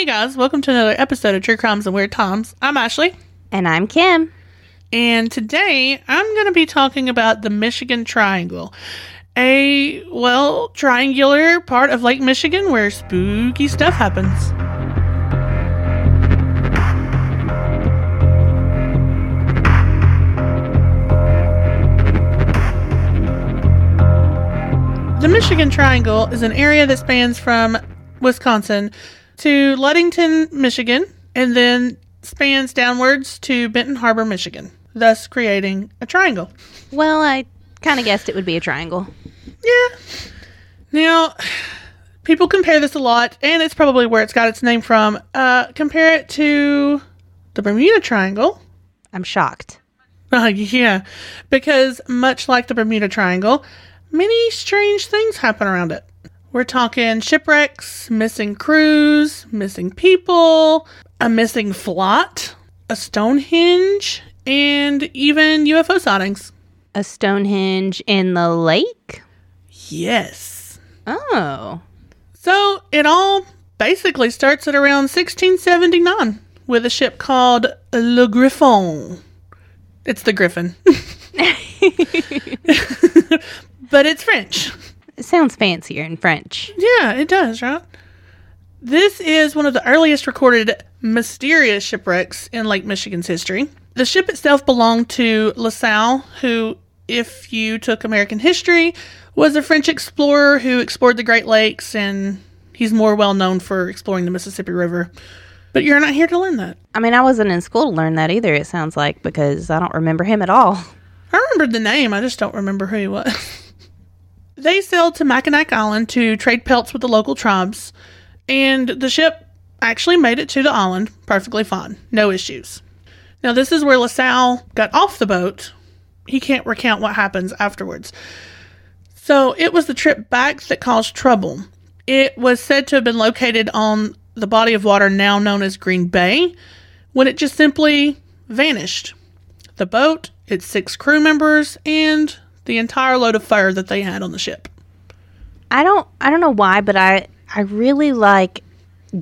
Hey guys, welcome to another episode of True Crimes and Weird Times. I'm Ashley, And I'm Kim. and today I'm going to be talking about the Michigan Triangle, a, well, triangular part of Lake Michigan where spooky stuff happens. The Michigan Triangle is an area that spans from Wisconsin to Ludington, Michigan, and then spans downwards to Benton Harbor, Michigan, thus creating a triangle. Well, I kind of guessed it would be a triangle. Yeah. Now, people compare this a lot, and it's probably where it's got its name from. Uh, compare it to the Bermuda Triangle. I'm shocked. Uh, yeah, because much like the Bermuda Triangle, many strange things happen around it. We're talking shipwrecks, missing crews, missing people, a missing flot, a Stonehenge, and even UFO sightings. A Stonehenge in the lake? Yes. Oh. So it all basically starts at around 1679 with a ship called Le Griffon. It's the Griffin. but it's French. It sounds fancier in French. Yeah, it does, right? This is one of the earliest recorded mysterious shipwrecks in Lake Michigan's history. The ship itself belonged to LaSalle, who, if you took American history, was a French explorer who explored the Great Lakes, and he's more well known for exploring the Mississippi River. But you're not here to learn that. I mean, I wasn't in school to learn that either, it sounds like, because I don't remember him at all. I remembered the name, I just don't remember who he was. they sailed to Mackinac Island to trade pelts with the local tribes, and the ship actually made it to the island perfectly fine, no issues. Now, this is where LaSalle got off the boat. He can't recount what happens afterwards. So, it was the trip back that caused trouble. It was said to have been located on the body of water now known as Green Bay, when it just simply vanished the boat, its six crew members, and the entire load of fur that they had on the ship. I don't I don't know why, but I I really like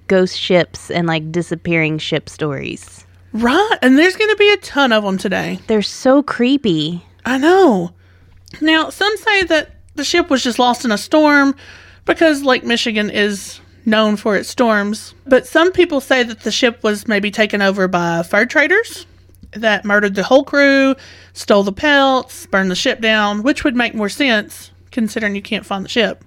ghost ships and like disappearing ship stories. Right, and there's going to be a ton of them today. They're so creepy. I know. Now, some say that the ship was just lost in a storm because Lake Michigan is known for its storms, but some people say that the ship was maybe taken over by fur traders that murdered the whole crew, stole the pelts, burned the ship down, which would make more sense considering you can't find the ship.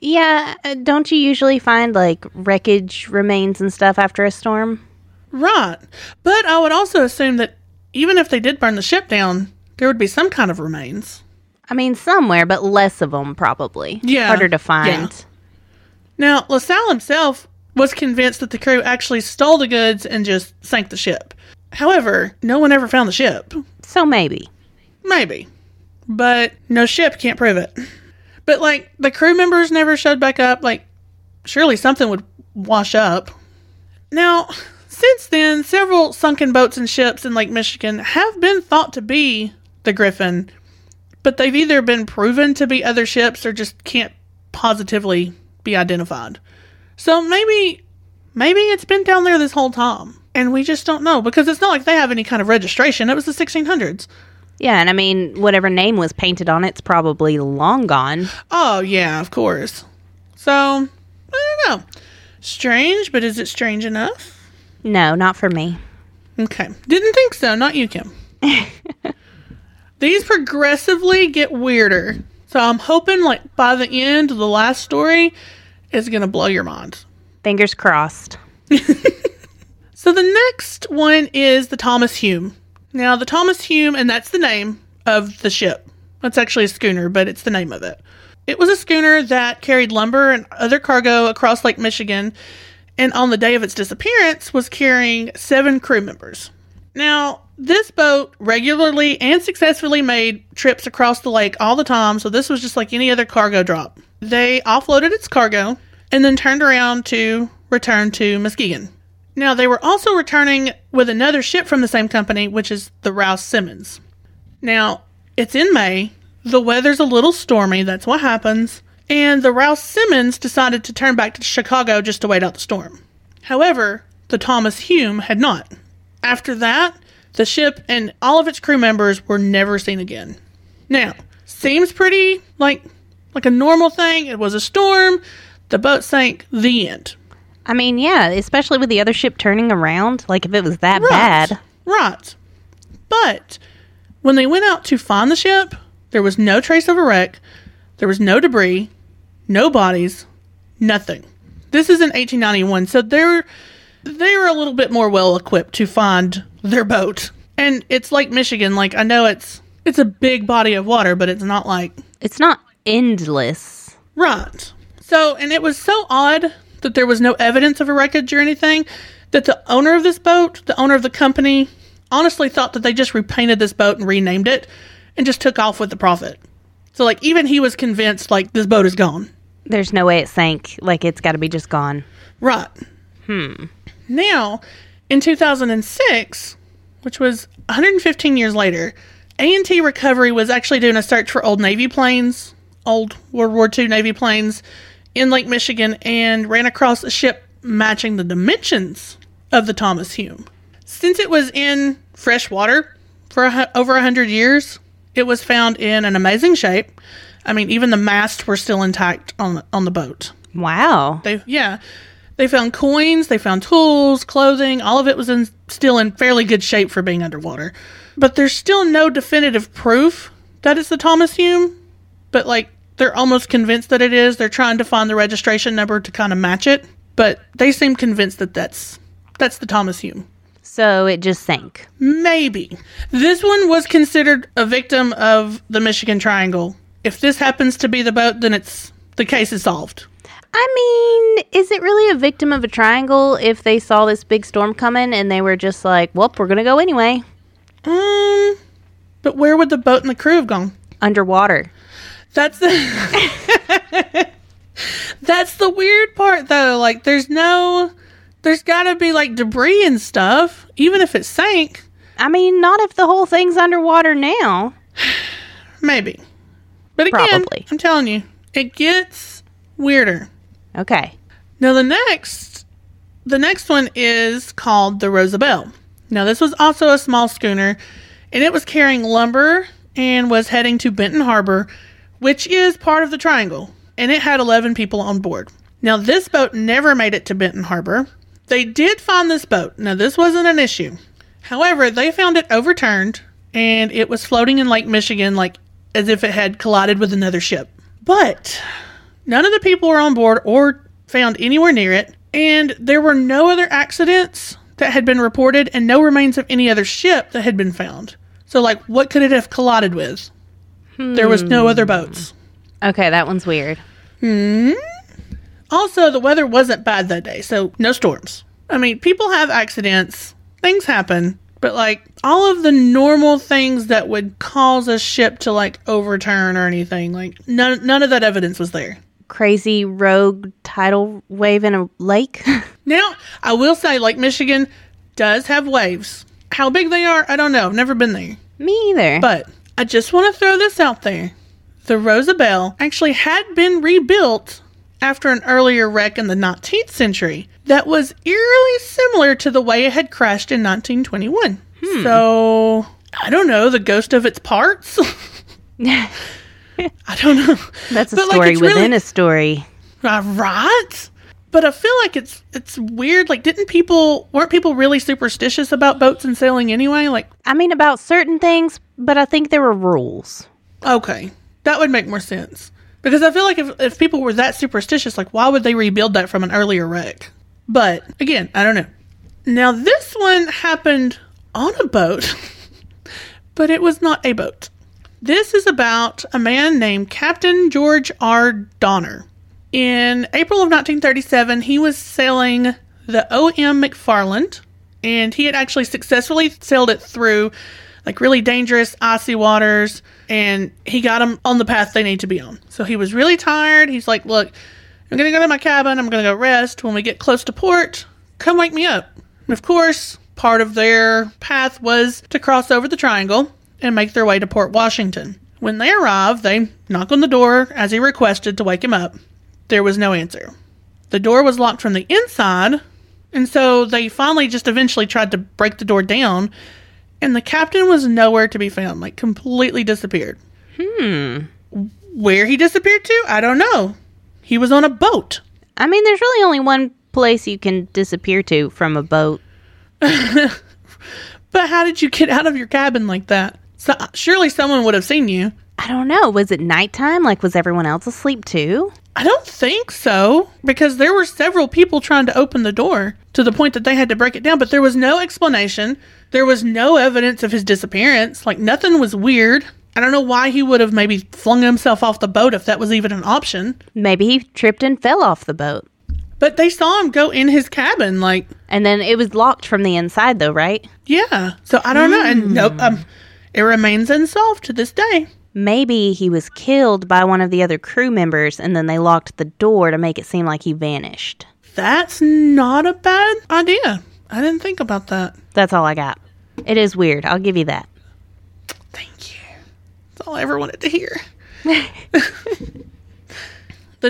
Yeah, uh, don't you usually find like wreckage remains and stuff after a storm? Right. But I would also assume that even if they did burn the ship down, there would be some kind of remains. I mean, somewhere, but less of them probably. Yeah, harder to yeah. find. Now, LaSalle himself was convinced that the crew actually stole the goods and just sank the ship. However, no one ever found the ship. So maybe. Maybe. But no ship can't prove it. But, like, the crew members never showed back up. Like, surely something would wash up. Now, since then, several sunken boats and ships in Lake Michigan have been thought to be the Griffin, but they've either been proven to be other ships or just can't positively be identified. So maybe, maybe it's been down there this whole time, and we just don't know because it's not like they have any kind of registration. It was the 1600s. Yeah, and I mean, whatever name was painted on it's probably long gone. Oh, yeah, of course. So, I don't know. Strange, but is it strange enough? No, not for me. Okay. Didn't think so. Not you, Kim. These progressively get weirder. So I'm hoping, like, by the end of the last story, it's going to blow your mind. Fingers crossed. So the next one is the Thomas Hume. Now, the Thomas Hume, and that's the name of the ship. That's actually a schooner, but it's the name of it. It was a schooner that carried lumber and other cargo across Lake Michigan, and on the day of its disappearance was carrying seven crew members. Now, this boat regularly and successfully made trips across the lake all the time, so this was just like any other cargo drop. They offloaded its cargo and then turned around to return to Muskegon. Now, they were also returning with another ship from the same company, which is the Rouse Simmons. Now, it's in May. The weather's a little stormy. That's what happens. And the Rouse Simmons decided to turn back to Chicago just to wait out the storm. However, the Thomas Hume had not. After that, the ship and all of its crew members were never seen again. Now, seems pretty like like a normal thing. It was a storm. The boat sank. The end. I mean, yeah, especially with the other ship turning around. Like, if it was that Right. bad. Right. But when they went out to find the ship, there was no trace of a wreck. There was no debris, no bodies, nothing. This is in 1891, so they're they were a little bit more well equipped to find their boat. And it's like Michigan, like I know it's it's a big body of water, but it's not like It's not endless. Right. So, and it was so odd that there was no evidence of a wreckage or anything that the owner of this boat, the owner of the company, honestly thought that they just repainted this boat and renamed it and just took off with the profit. So, like, even he was convinced, like, this boat is gone. There's no way it sank. Like, it's got to be just gone. Right. Hmm. Now, in 2006, which was 115 years later, A&T Recovery was actually doing a search for old Navy planes, old World War II Navy planes in Lake Michigan and ran across a ship matching the dimensions of the Thomas Hume. Since it was in fresh water for a, over 100 years, it was found in an amazing shape. I mean, even the masts were still intact on the, on the boat. Wow. They yeah, they found coins, they found tools, clothing. All of it was in still in fairly good shape for being underwater. But there's still no definitive proof that it's the Thomas Hume. But like they're almost convinced that it is. They're trying to find the registration number to kind of match it. But they seem convinced that that's that's the Thomas Hume. So it just sank. Maybe. This one was considered a victim of the Michigan Triangle. If this happens to be the boat, then it's the case is solved. I mean, is it really a victim of a triangle if they saw this big storm coming and they were just like, well, we're going to go anyway? Um, but where would the boat and the crew have gone? Underwater. That's the That's the weird part though. Like there's no there's got to be like debris and stuff even if it sank. I mean, not if the whole thing's underwater now. Maybe. But again, Probably. I'm telling you, it gets weirder. Okay. Now the next the next one is called the Rosabelle. Now this was also a small schooner and it was carrying lumber and was heading to Benton Harbor, which is part of the triangle, and it had 11 people on board. Now this boat never made it to Benton Harbor. They did find this boat. Now this wasn't an issue. However, they found it overturned and it was floating in Lake Michigan like as if it had collided with another ship. But None of the people were on board or found anywhere near it, and there were no other accidents that had been reported and no remains of any other ship that had been found. So, like, what could it have collided with? There was no other hmm. boats. Okay, that one's weird. Hmm? Also, the weather wasn't bad that day, so no storms. I mean, people have accidents, things happen, but like all of the normal things that would cause a ship to like overturn or anything, like none, none of that evidence was there. Crazy rogue tidal wave in a lake. Now, I will say, Lake Michigan does have waves. How big they are, I don't know. I've never been there. Me either. But I just want to throw this out there. The Rosabelle actually had been rebuilt after an earlier wreck in the 19th century that was eerily similar to the way it had crashed in 1921. So, I don't know, the ghost of its parts? I don't know. That's a But, story it's within really- a story. Uh, right? But I feel like it's it's weird. Like, didn't people weren't people really superstitious about boats and sailing anyway? Like, I mean, about certain things, but I think there were rules. okay, that would make more sense because I feel like if if people were that superstitious, like, why would they rebuild that from an earlier wreck? But again, I don't know. Now this one happened on a boat, but it was not a boat. This is about a man named Captain George R. Donner. In April of 1937, he was sailing the O.M. McFarland, and he had actually successfully sailed it through like really dangerous icy waters, and he got them on the path they need to be on. So he was really tired. He's like, Look, I'm to go to my cabin. I'm to go rest. When we get close to port, come wake me up. And of course, part of their path was to cross over the triangle and make their way to Port Washington. When they arrive, they knock on the door as he requested to wake him up. There was no answer. The door was locked from the inside, And so they finally just eventually tried to break the door down, and the captain was nowhere to be found, like completely disappeared. Hmm. Where he disappeared to, I don't know. He was on a boat. I mean, there's really only one place you can disappear to from a boat. But how did you get out of your cabin like that? So, surely someone would have seen you. I don't know. Was it nighttime? Like, was everyone else asleep too? I don't think so, because there were several people trying to open the door to the point that they had to break it down, but there was no explanation. There was no evidence of his disappearance. Like, nothing was weird. I don't know why he would have maybe flung himself off the boat if that was even an option. Maybe he tripped and fell off the boat. But they saw him go in his cabin, like, And then it was locked from the inside, though, right? yeah. So I don't know. And nope, um, it remains unsolved to this day. Maybe he was killed by one of the other crew members and then they locked the door to make it seem like he vanished. That's not a bad idea. I didn't think about that. That's all I got. It is weird. I'll give you that. Thank you. That's all I ever wanted to hear. the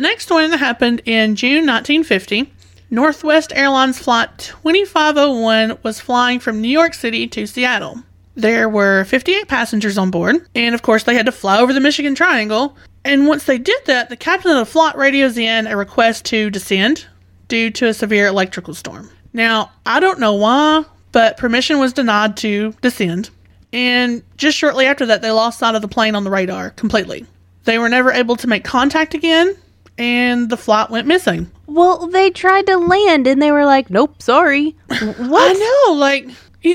next one happened in June 1950. Northwest Airlines Flight 2501 was flying from New York City to Seattle. There were 58 passengers on board, and of course, they had to fly over the Michigan Triangle. And once they did that, the captain of the flight radios in a request to descend due to a severe electrical storm. Now, I don't know why, but permission was denied to descend. And just shortly after that, they lost sight of the plane on the radar completely. They were never able to make contact again, and the flight went missing. Well, they tried to land and they were like, nope, sorry. What? I know, like,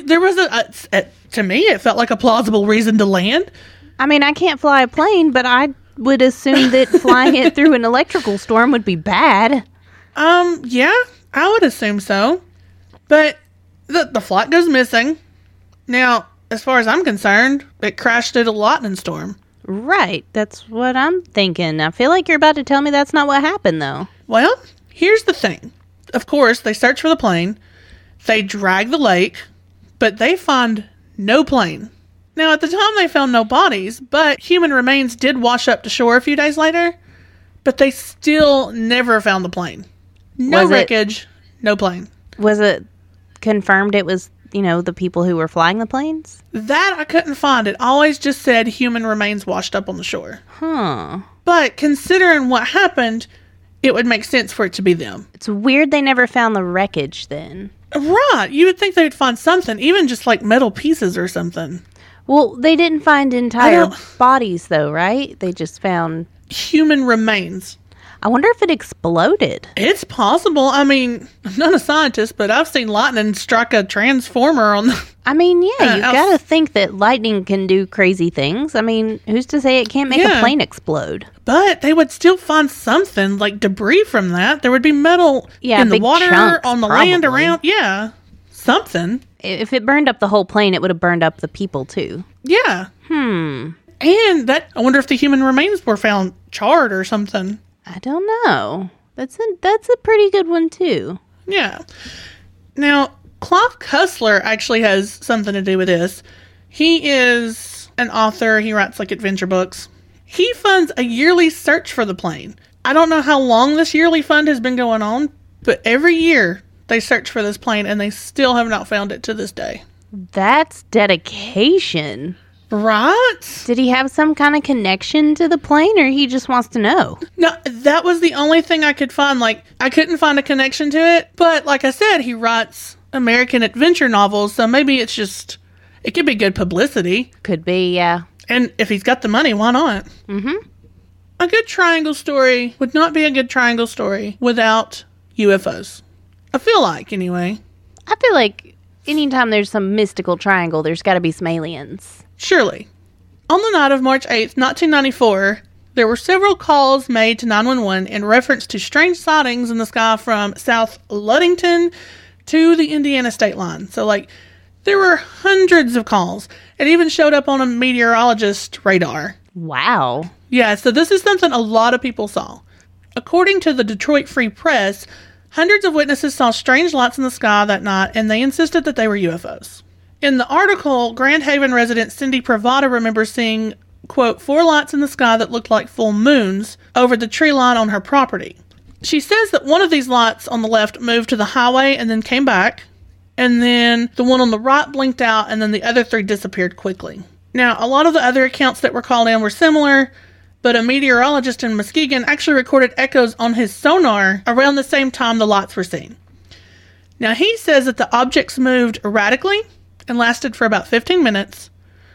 there was a, a, a- to me, it felt like a plausible reason to land. I mean, I can't fly a plane, but I would assume that flying it through an electrical storm would be bad. Um, yeah, I would assume so. But the, the flight goes missing. Now, as far as I'm concerned, it crashed at a lightning storm. Right. That's what I'm thinking. I feel like you're about to tell me that's not what happened, though. Well, here's the thing. Of course, they search for the plane, they drag the lake, but they find no plane. Now, at the time, they found no bodies, but human remains did wash up to shore a few days later, but they still never found the plane. No Was it- wreckage, no plane. Was it confirmed it was, you know, the people who were flying the planes? That I couldn't find. It always just said human remains washed up on the shore. Huh. But considering what happened, it would make sense for it to be them. It's weird they never found the wreckage then. Right. You would think they'd find something, even just like metal pieces or something. Well, they didn't find entire bodies, though, right? They just found. Human remains. I wonder if it exploded. It's possible. I mean, I'm not a scientist, but I've seen lightning strike a transformer on the. I mean, yeah, Uh, you else- gotta think that lightning can do crazy things. I mean, who's to say it can't make Yeah. a plane explode? But they would still find something like debris from that. There would be metal Yeah, in the water, chunks, on the land around. Yeah. Something. If it burned up the whole plane, it would have burned up the people too. Yeah. Hmm. And that, I wonder if the human remains were found charred or something. I don't know. That's a that's a pretty good one too. Yeah. Now, Clive Cussler actually has something to do with this. He is an author, he writes like adventure books. He funds a yearly search for the plane. I don't know how long this yearly fund has been going on, but every year they search for this plane and they still have not found it to this day. That's dedication. Right? Did he have some kind of connection to the plane, or he just wants to know? No, that was the only thing I could find. Like, I couldn't find a connection to it. But like I said, he writes American adventure novels, so maybe it's just, it could be good publicity. Could be, yeah. And if he's got the money, why not? Mm-hmm. A good triangle story would not be a good triangle story without UFOs. I feel like, anyway. I feel like anytime there's some mystical triangle, there's got to be some aliens. Surely. On the night of March 8th, 1994, there were several calls made to 911 in reference to strange sightings in the sky from South Ludington to the Indiana state line. So, like, there were hundreds of calls. It even showed up on a meteorologist radar. Wow. Yeah, so this is something a lot of people saw. According to the Detroit Free Press, hundreds of witnesses saw strange lights in the sky that night and they insisted that they were UFOs. In the article, Grand Haven resident Cindy Pravada remembers seeing, quote, four lights in the sky that looked like full moons over the tree line on her property. She says that one of these lights on the left moved to the highway and then came back, and then the one on the right blinked out, and then the other three disappeared quickly. Now, a lot of the other accounts that were called in were similar, but a meteorologist in Muskegon actually recorded echoes on his sonar around the same time the lights were seen. Now, he says that the objects moved erratically and lasted for about 15 minutes,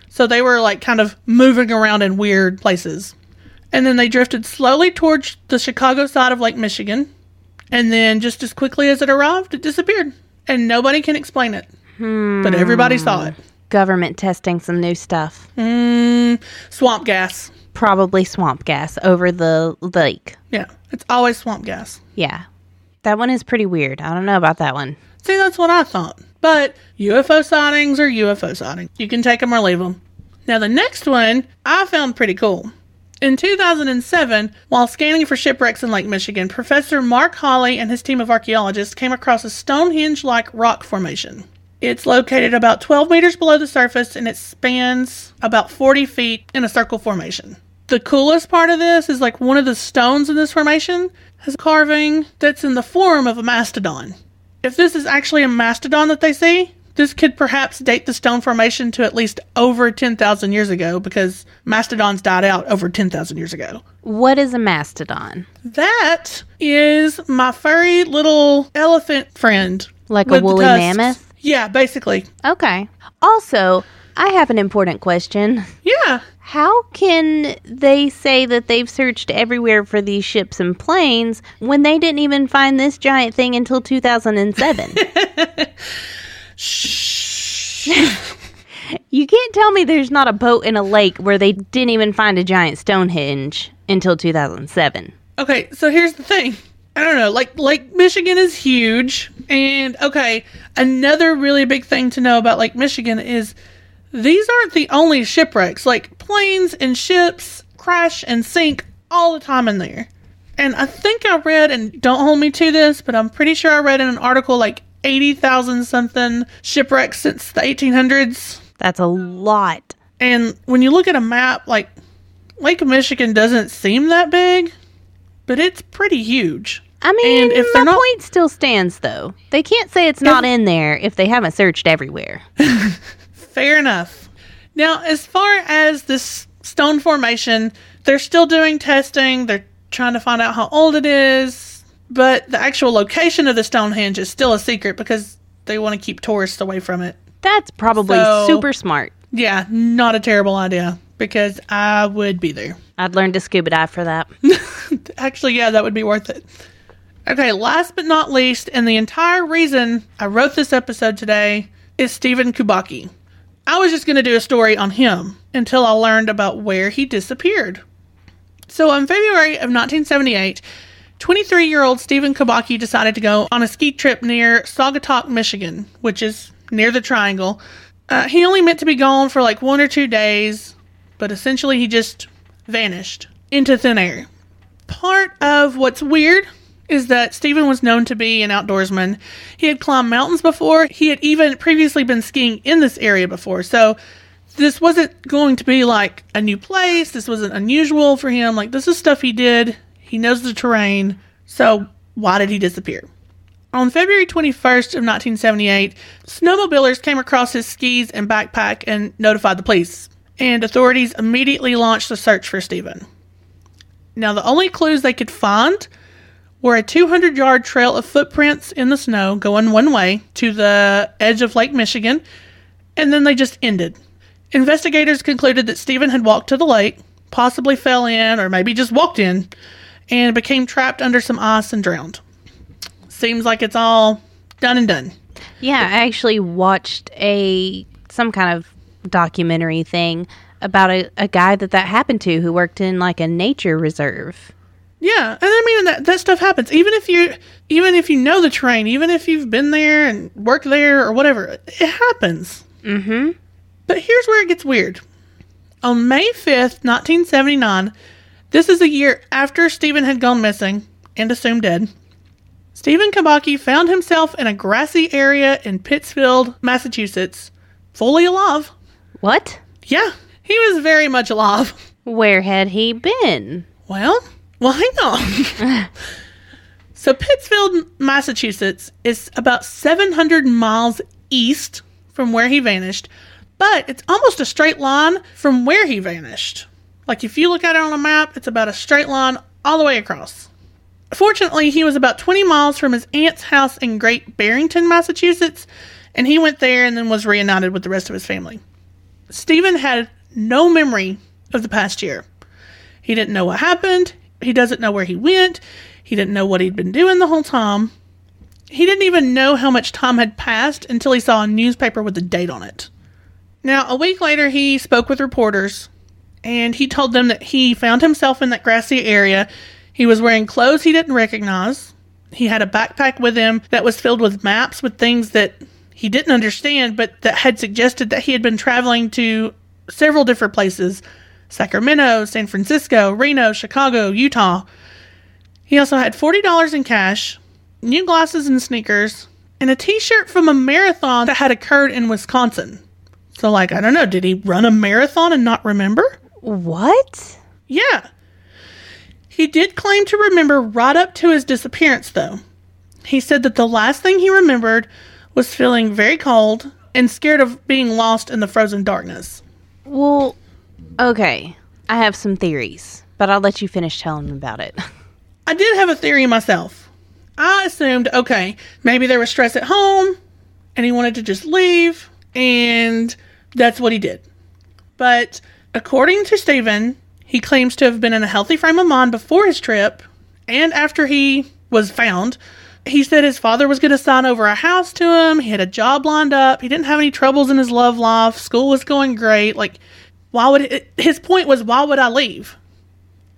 so they were like kind of moving around in weird places. And then they drifted slowly towards the Chicago side of Lake Michigan, and then just as quickly as it arrived, it disappeared. And nobody can explain it. But everybody saw it. Government testing some new stuff. Mm, swamp gas. Probably swamp gas over the lake. Yeah, it's always swamp gas. Yeah. That one is pretty weird. I don't know about that one. See, that's what I thought. But UFO sightings are UFO sightings. You can take them or leave them. Now, the next one I found pretty cool. In 2007, while scanning for shipwrecks in Lake Michigan, Professor Mark Holley and his team of archaeologists came across a Stonehenge like rock formation. It's located about 12 meters below the surface and it spans about 40 feet in a circle formation. The coolest part of this is like one of the stones in this formation has a carving that's in the form of a mastodon. If this is actually a mastodon that they see, this could perhaps date the stone formation to at least over 10,000 years ago because mastodons died out over 10,000 years ago. What is a mastodon? That is my furry little elephant friend. Like a woolly mammoth? Yeah, basically. Okay. Also, I have an important question. Yeah. How can they say that they've searched everywhere for these ships and planes when they didn't even find this giant thing until 2007? Shh. you can't tell me there's not a boat in a lake where they didn't even find a giant Stonehenge until 2007. Okay, so here's the thing. I don't know, like Lake Michigan is huge, and okay, another really big thing to know about Lake Michigan is these aren't the only shipwrecks. Like planes and ships crash and sink all the time in there. And I think I read, and don't hold me to this, but I'm pretty sure I read in an article like 80,000 something shipwrecks since the 1800s. That's a lot. And when you look at a map, like Lake Michigan doesn't seem that big, but it's pretty huge. I mean, And if my not- point still stands, though. They can't say it's not in there if they haven't searched everywhere. Fair enough. Now, as far as this stone formation, they're still doing testing. They're trying to find out how old it is, but the actual location of the Stonehenge is still a secret because they want to keep tourists away from it. That's probably So- super smart. Yeah, not a terrible idea because I would be there. I'd learn to scuba dive for that. Actually, yeah, that would be worth it. Okay, last but not least, and the entire reason I wrote this episode today is Stephen Kubacki. I was just going to do a story on him until I learned about where he disappeared. So, in February of 1978, 23 year old Stephen Kubacki decided to go on a ski trip near Saugatuck, Michigan, which is near the Triangle. Uh, he only meant to be gone for like one or two days, but essentially he just vanished into thin air. Part of what's weird is that Stephen was known to be an outdoorsman. He had climbed mountains before. He had even previously been skiing in this area before. So this wasn't going to be like a new place. This wasn't unusual for him. Like this is stuff he did. He knows the terrain. So why did he disappear? On February 21st of 1978, snowmobilers came across his skis and backpack and notified the police, and authorities immediately launched a search for Stephen. Now, the only clues they could find were a 200 yard trail of footprints in the snow going one way to the edge of Lake Michigan, and then they just ended. Investigators concluded that Stephen had walked to the lake, possibly fell in, or maybe just walked in, and became trapped under some ice and drowned. Seems like it's all done and done. Yeah, I actually watched a some kind of documentary thing about a, a guy that that happened to who worked in like a nature reserve. Yeah, and I mean that that stuff happens. Even if you even if you know the terrain, even if you've been there and worked there or whatever, it happens. Mm-hmm. But here's where it gets weird. On May 5th, 1979, this is a year after Stephen had gone missing and assumed dead. Stephen Kubacki found himself in a grassy area in Pittsfield, Massachusetts, fully alive. What? Yeah, he was very much alive. Where had he been? Well, well, hang on. So Pittsfield, Massachusetts is about 700 miles east from where he vanished, but it's almost a straight line from where he vanished. Like if you look at it on a map, it's about a straight line all the way across. Fortunately, he was about 20 miles from his aunt's house in Great Barrington, Massachusetts, and he went there and then was reunited with the rest of his family. Stephen had no memory of the past year. He didn't know what happened. He doesn't know where he went. He didn't know what he'd been doing the whole time. He didn't even know how much time had passed until he saw a newspaper with a date on it. Now, a week later, he spoke with reporters and he told them that he found himself in that grassy area. He was wearing clothes he didn't recognize. He had a backpack with him that was filled with maps with things that he didn't understand, but that had suggested that he had been traveling to several different places Sacramento, San Francisco, Reno, Chicago, Utah. He also had $40 in cash, new glasses and sneakers, and a t shirt from a marathon that had occurred in Wisconsin. So, like, I don't know, did he run a marathon and not remember? What? Yeah. He did claim to remember right up to his disappearance, though. He said that the last thing he remembered was feeling very cold and scared of being lost in the frozen darkness. Well, okay. I have some theories, but I'll let you finish telling me about it. I did have a theory myself. I assumed, okay, maybe there was stress at home and he wanted to just leave, and that's what he did. But according to Stephen, he claims to have been in a healthy frame of mind before his trip and after he was found. He said his father was going to sign over a house to him. He had a job lined up. He didn't have any troubles in his love life. School was going great. Like, why would it, his point was, why would I leave?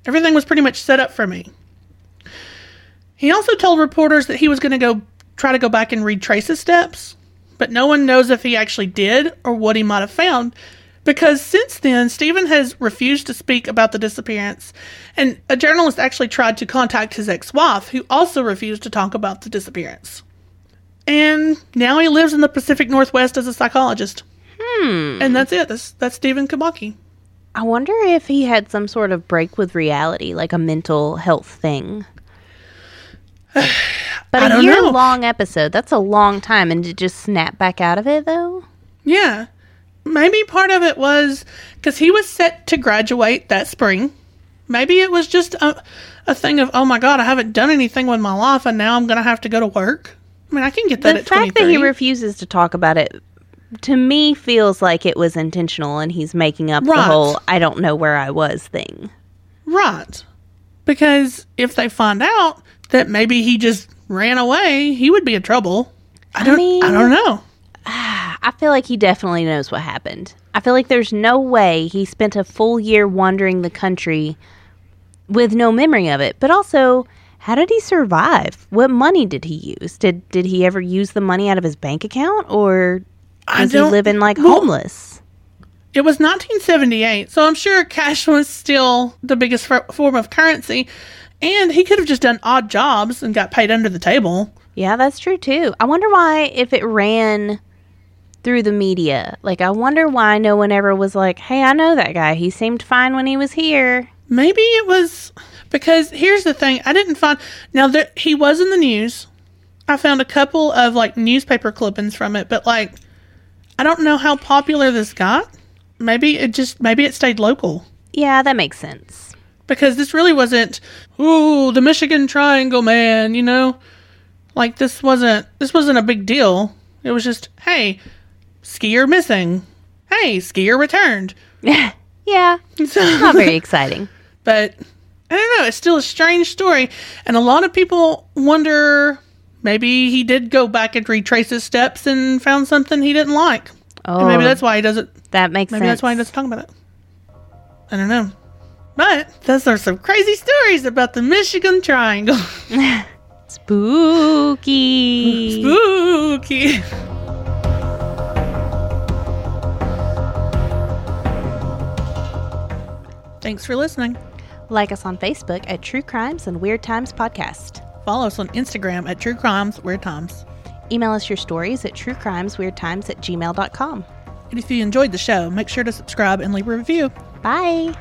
Everything was pretty much set up for me. He also told reporters that he was going to go try to go back and retrace his steps, but no one knows if he actually did or what he might have found because since then, Stephen has refused to speak about the disappearance, and a journalist actually tried to contact his ex wife, who also refused to talk about the disappearance. And now he lives in the Pacific Northwest as a psychologist. Hmm. And that's it. That's, that's Stephen Kubacki. I wonder if he had some sort of break with reality, like a mental health thing. But a year know. long episode, that's a long time. And to just snap back out of it, though? Yeah. Maybe part of it was because he was set to graduate that spring. Maybe it was just a, a thing of, oh my God, I haven't done anything with my life and now I'm going to have to go to work. I mean, I can get that the fact that he refuses to talk about it to me feels like it was intentional and he's making up the whole I don't know where I was thing. right. Because if they find out that maybe he just ran away, he would be in trouble. I don't, I, mean- don't know. I feel like he definitely knows what happened. I feel like there's no way he spent a full year wandering the country with no memory of it. But also, how did he survive? What money did he use? Did did he ever use the money out of his bank account or I was he living like well, homeless? It was 1978, so I'm sure cash was still the biggest f- form of currency. And he could have just done odd jobs and got paid under the table. Yeah, that's true too. I wonder why if it ran through the media. Like I wonder why no one ever was like, "Hey, I know that guy. He seemed fine when he was here." Maybe it was because here's the thing: I didn't find now that he was in the news. I found a couple of like newspaper clippings from it, but like I don't know how popular this got. Maybe it just maybe it stayed local Yeah, that makes sense. because this really wasn't ooh the Michigan Triangle man, you know. Like this wasn't this wasn't a big deal. It was just hey, skier missing. Hey, skier returned. yeah, Yeah. So- not very exciting. but I don't know. It's still a strange story, and a lot of people wonder maybe he did go back and retrace his steps and found something he didn't like. Oh, And maybe oh. that's why he doesn't. that makes Maybe sense. that's why he doesn't talk about it. I don't know. But those are some crazy stories about the Michigan Triangle. Spooky. Spooky. Thanks for listening. like us on Facebook at True Crimes and Weird Times Podcast. Follow us on Instagram at True Crimes Weird Times. Email us your stories at truecrimesweirdtimes at gmail.com. And if you enjoyed the show, make sure to subscribe and leave a review. Bye.